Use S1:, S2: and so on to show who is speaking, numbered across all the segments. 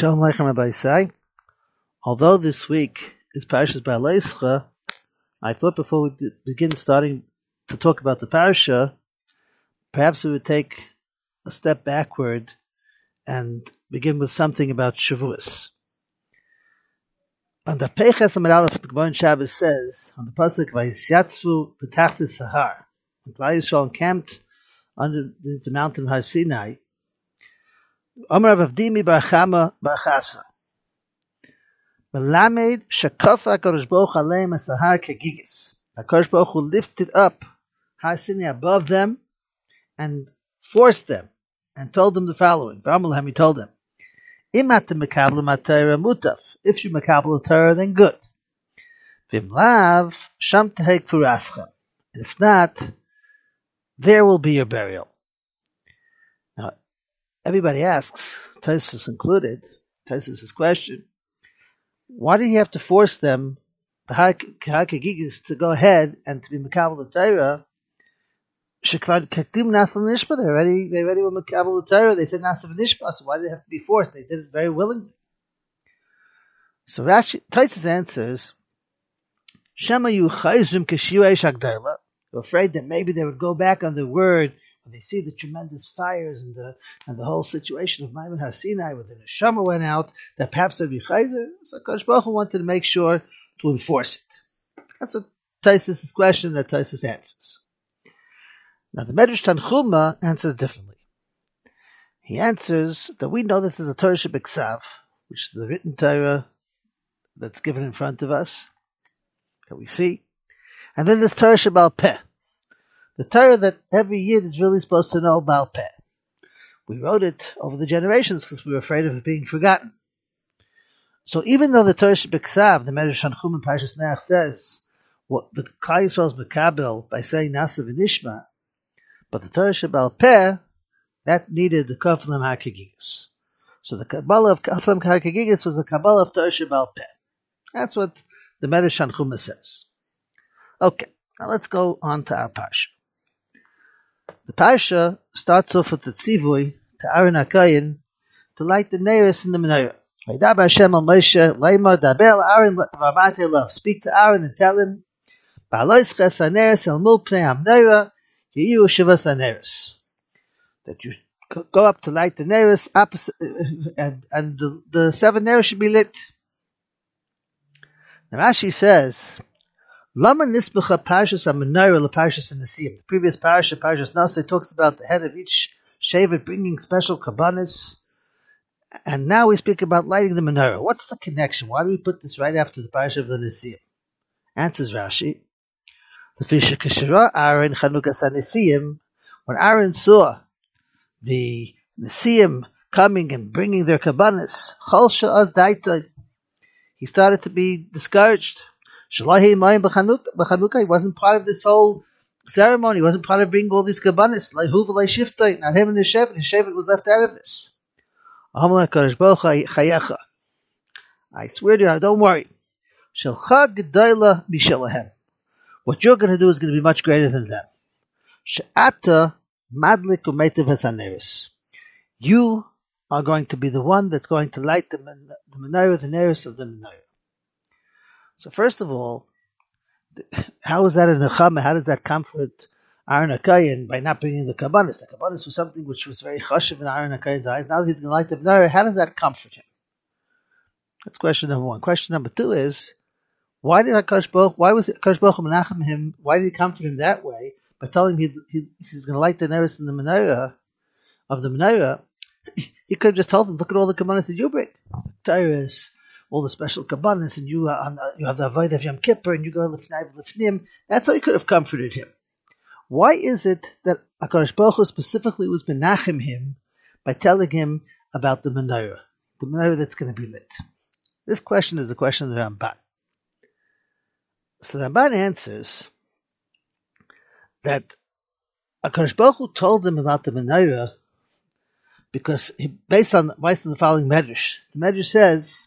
S1: Shalom Aleichem Rabbi Say. Although this week is Parashas Ba'aleischa, I thought before we begin starting to talk about the parasha, perhaps we would take a step backward and begin with something about Shavuos. On the Peiches Amar Aleph, the Gemara Shabbos says, on the Pasuk, Vayisyatzu Petachtis Sahar, and Yisrael encamped under the mountain Har Sinai, Amar Avdimi Barchama Barchasa. Melamed Shakafa HaKadosh Baruch Aleim Asahar Kegigis. HaKadosh Baruch Hu lifted up Har Sinai above them and forced them and told them the following. Baramalhem, he told them, Imat Mekabla Matera Mutaf. If you Mekabla Torah, then good. Vim Lav Sham Tehek Furascha. If not, there will be your burial. Everybody asks, Tosfos included, Tosfos' question, why did he have to force them, the to go ahead and to be Makabal the Torah? They already, they already were Makabal the Torah, they said Nasal Nishma, so why did they have to be forced? They did it very willingly. So Rashi, Tosfos answers, Shema yu chayzim kishiu Agdala, afraid that maybe they would go back on the word when they see the tremendous fires and the and the whole situation of Maimon HaSinai, where the neshama went out, that perhaps there'd be chayzer. So Kosh Baruch wanted to make sure to enforce it. That's what Tosfos' question that Tosfos answers. Now the Medrash Tanchuma answers differently. He answers that we know that there's a Torah Shebeksav, which is the written Torah that's given in front of us, that we see. And then there's Torah Shabal Peh, the Torah that every Yid is really supposed to know Baal Peh. We wrote it over the generations because we were afraid of it being forgotten. So even though the Torah Shebeksav, the Medrash Tanchuma and Parshas Noach says, what the Klal Yisrael's Mekabel by saying Nasa v'Nishma, but the Torah Shabal Peh, that needed the Kaflam HaKagigas. So the Kabbalah of Kaflam HaKagigas was the Kabbalah of Torah Shabal Peh. That's what the Medrash Tanchuma says. Okay, now let's go on to our parsha. The parsha starts off with the tzivui to Aaron Akayin to light the nearest in the menorah. Speak to Aaron and tell him. That you go up to light the nearest opposite, uh, and and the, the seven nearest should be lit. Now Rashi says Lama nisbacha parshas amenorah leparshas nesim. The previous parsha, parshas Nasa, talks about the head of each shevet bringing special kabbanis, and now we speak about lighting the menorah. What's the connection? Why do we put this right after the parsha of the nesim? Answers Rashi. The fisher kashira Aaron chanukas nesim. When Aaron saw the nesim coming and bringing their kabbanis, cholsha az he started to be discouraged. Shalahi Mayim B'Chanukah, he wasn't part of this whole ceremony, he wasn't part of bringing all these kabbanis, like not him and his Shevet, his Shevet was left out of this. I swear to you, don't worry. What you're going to do is going to be much greater than them. You are going to be the one that's going to light the, menorah, the nearest of the menorah. So first of all, how is that a nechama? How does that comfort Aaron Akayan by not bringing the kabbanis? The kabbanis was something which was very chashiv in Aaron Akayan's eyes. Now that he's going to light the menorah, how does that comfort him? That's question number one. Question number two is, why did Hakadosh Baruch? Why was Hakadosh Baruch menachem him? Why did he comfort him that way by telling him he, he, he's going to light the nearest in the menorah of the menorah? He could have just told him, "Look at all the kabbanis that you bring." Tyrus, all the special kabbanis, and you uh, you have the avodah of Yom Kippur, and you go lifnai lifnim. That's how he could have comforted him. Why is it that Hakadosh Baruch Hu specifically was menachem him by telling him about the menorah, the menorah that's going to be lit? This question is a question of the Ramban. So the Ramban answers that Hakadosh Baruch Hu told them about the menorah because he, based on based on the following medrash, the medrash says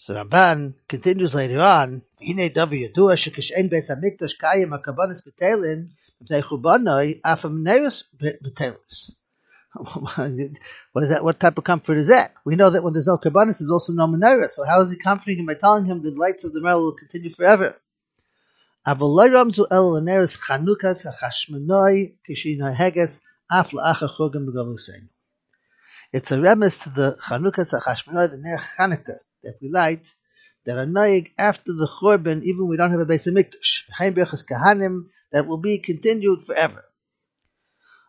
S1: So Ramban continues later on, Hine davi yadua shekish ein beis hamikdash kayim hakabanis betelin b'nei chubanoi afam neiros betelis. What is that? What type of comfort is that? We know that when there's no kabbanis, there's also no menorah. So how is he comforting him by telling him the lights of the menorah will continue forever? It's a remes to the Chanukas HaChashmonoi, the Ner Chanukah, that we light, that are noig after the Chorban, even we don't have a Beis Hamikdash. Kahanim, that will be continued forever.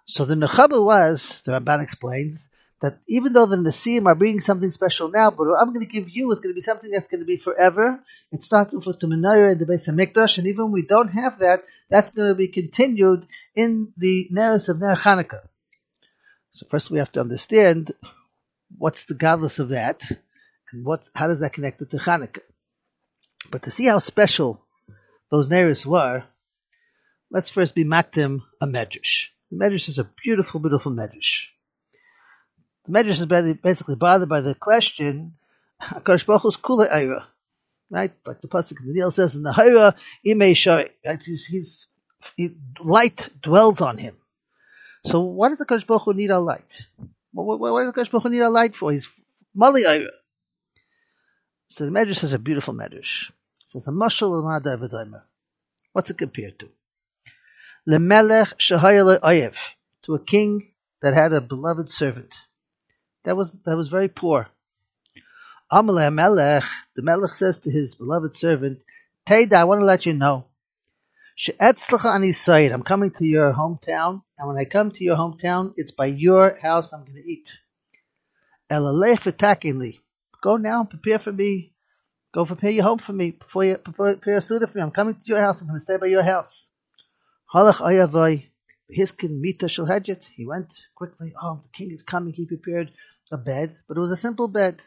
S1: So the Nechaba was, the Ramban explains, that even though the Nasim are bringing something special now, but what I'm going to give you is going to be something that's going to be forever. It starts with the Menorah and the Beis Hamikdash, and even we don't have that, that's going to be continued in the Neres of Ner Chanukah. So first we have to understand what's the godless of that, and what how does that connect it to Chanukah. But to see how special those Neres were, let's first be Maktim a Medrash. The Medrash is a beautiful, beautiful Medrash. The Medrash is basically bothered by the question, Hakadosh Baruch Hu's kula ayra, right? Like the pasuk in the Neil says in the Hayra, imei shari, right? He's, he's he, light dwells on him. So why does the Baruch need our light? What, what, what does the Baruch need our light for? He's mali ayra. So the Medrash is a beautiful Medrash. It says a mashal al What's it compared to? Lemelech shahayel ayev, to a king that had a beloved servant. That was that was very poor. Amalei Melech, the Melech says to his beloved servant, Teda, I want to let you know. I'm coming to your hometown, and when I come to your hometown, it's by your house I'm going to eat. Go now, and prepare for me. Go prepare your home for me. Before you prepare a suit for me. I'm coming to your house. I'm going to stay by your house. Halach ayavoy. Hiskin Mita Shel He went quickly. Oh, the king is coming. He prepared a bed, but it was a simple bed.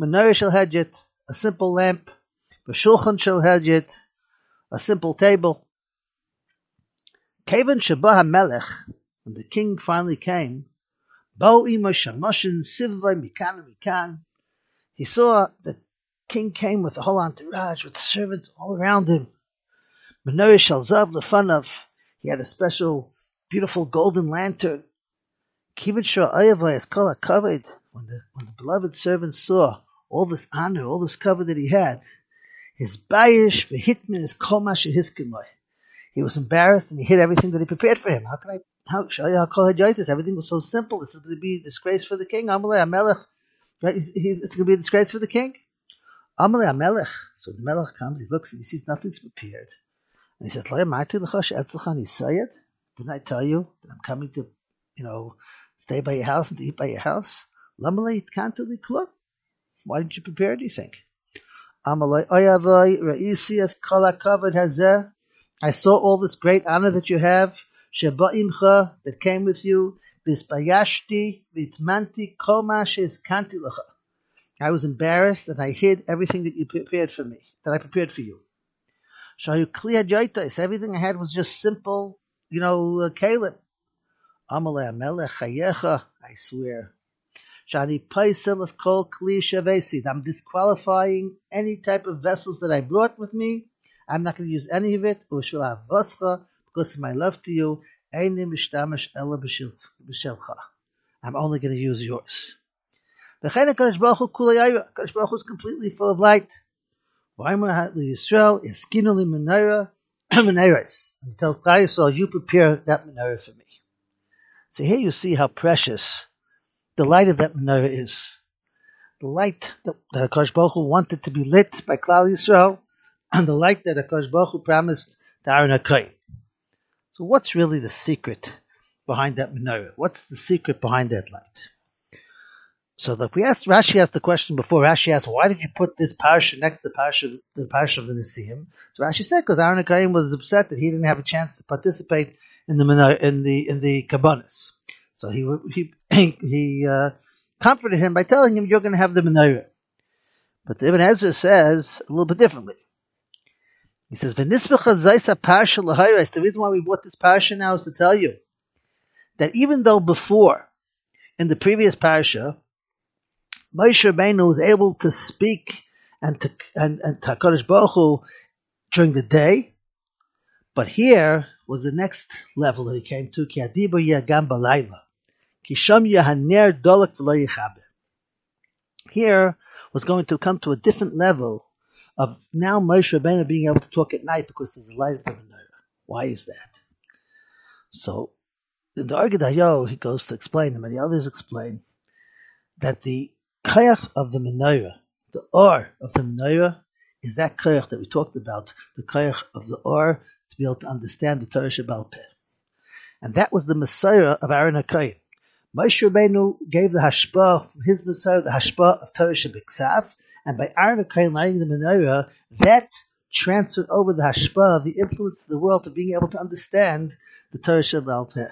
S1: Menorah Shel a simple lamp. B'shulchan Shel a simple table. Kavan Shabah Melech, when the king finally came, Bo Ima Shamashin Sivvai Mikan Mikan, he saw the king came with a whole entourage, with servants all around him. Menorah Shel Zav Lefanav, he had a special beautiful golden lantern. Covered. When the when the beloved servant saw all this honor, all this cover that he had, his bayish v'hitmin is komash hiskinloi. He was embarrassed and he hid everything that he prepared for him. How can I? How call this? Everything was so simple. This is going to be a disgrace for the king. Amalei Amelech. Right? He's, he's, it's going to be a disgrace for the king. Amalei Amelech. So the Melech comes. He looks and he sees nothing's prepared. And he says, "Lo yamatu l'chosh etzlachan yisayed." Didn't I tell you that I'm coming to, you know, stay by your house and to eat by your house? Why didn't you prepare anything? I saw all this great honor that you have, that came with you. I was embarrassed that I hid everything that you prepared for me, that I prepared for you. Everything I had was just simple you know, uh, Caleb. Chayecha, I swear. Shani. I'm disqualifying any type of vessels that I brought with me. I'm not going to use any of it. Ushvil Avoscha, because of my love to you. I'm only going to use yours. V'chein HaKadosh Baruch Hu Kulei HaKadosh Baruch Hu is completely full of light. V'ayman HaHat Yisrael, Eskinu Li Menorah, menorahs. And he tells Klal you prepare that menorah for me. So here you see how precious the light of that menorah is. The light that, that Akash Baruch Hu wanted to be lit by Klal Yisrael, and the light that Akash Baruch Hu promised to Aaron HaKoyin. So what's really the secret behind that menorah? What's the secret behind that light? So that we asked Rashi asked the question before. Rashi asked, "Why did you put this parsha next to the parsha, the parsha of the Nisim?" So Rashi said, "Because Aaron Akaim was upset that he didn't have a chance to participate in the in the in the kabbanis. So he he he uh, comforted him by telling him, "You're going to have the menorah." But Ibn Ezra says a little bit differently. He says, The reason why we brought this parsha now is to tell you that even though before, in the previous parsha, Moshe Rabbeinu was able to speak and to and, and to HaKadosh Baruch Hu during the day, but here was the next level that he came to. Ki adibo yagam balayla. Ki sham yahaner dolak v'lo Here was going to come to a different level of now Moshe Rabbeinu being able to talk at night because there's a light of the menorah. Why is that? So in the Argadayo, he goes to explain, and many others explain, that the kayach of the menorah, the or of the menorah, is that kayach that we talked about, the kayach of the or, to be able to understand the Torah Shabbal Peh. And that was the Messiah of Aaron HaKayim. Moshe Rabbeinu gave the hashpah, from his Messiah, the hashpah of Torah Shabbat and by Aaron HaKayim lighting the menorah, that transferred over the hashpah, the influence of the world, to being able to understand the Torah Shabbal Peh.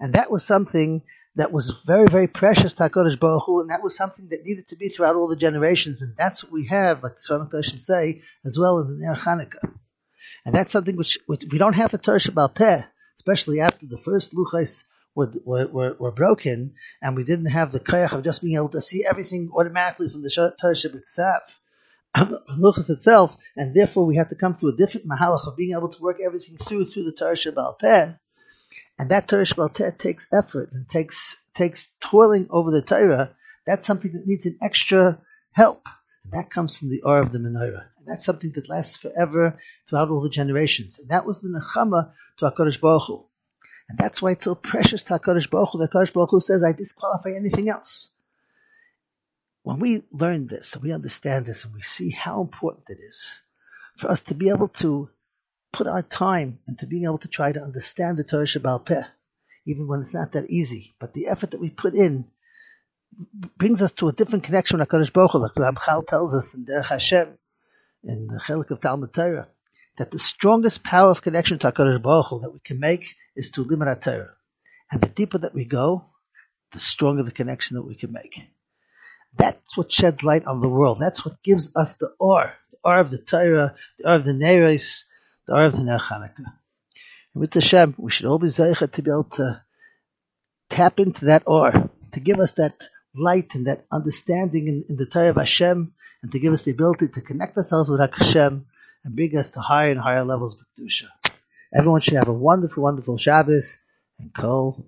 S1: And that was something that was very, very precious to HaKadosh Baruch Hu, and that was something that needed to be throughout all the generations, and that's what we have, like the Svarim Koshim say, as well in the Ner Hanukkah. And that's something which, which, we don't have the Torah Shabbal Peh, especially after the first Luchais were, were, were, broken, and we didn't have the koyach of just being able to see everything automatically from the Torah Shabbat Luchas itself, and therefore we had to come to a different mahalach of being able to work everything through through the Torah Shabbal Peh. And that Torah Shabbal Peh takes effort and takes takes toiling over the Torah. That's something that needs an extra help. And that comes from the Or of the Menorah. And that's something that lasts forever throughout all the generations. And that was the Nechama to HaKadosh Baruch Hu. And that's why it's so precious to HaKadosh Baruch Hu. HaKadosh Baruch Hu says, I disqualify anything else. When we learn this and we understand this and we see how important it is for us to be able to put our time into being able to try to understand the Torah Shabbal Peh, even when it's not that easy, but the effort that we put in brings us to a different connection with HaKadosh Baruch Hu, like Ramchal tells us in Derech Hashem, in the Chelik of Talmud Torah, that the strongest power of connection to HaKadosh Baruch Hu that we can make is to limit Torah. And the deeper that we go, the stronger the connection that we can make. That's what sheds light on the world. That's what gives us the or, the or of the Torah, the or of the Neres, the or of the Ner Hanukkah. And with Hashem, we should all be zeichet to be able to tap into that or, to give us that light and that understanding in, in the Torah of Hashem, and to give us the ability to connect ourselves with Hashem and bring us to higher and higher levels of Kedusha. Everyone should have a wonderful, wonderful Shabbos and Kol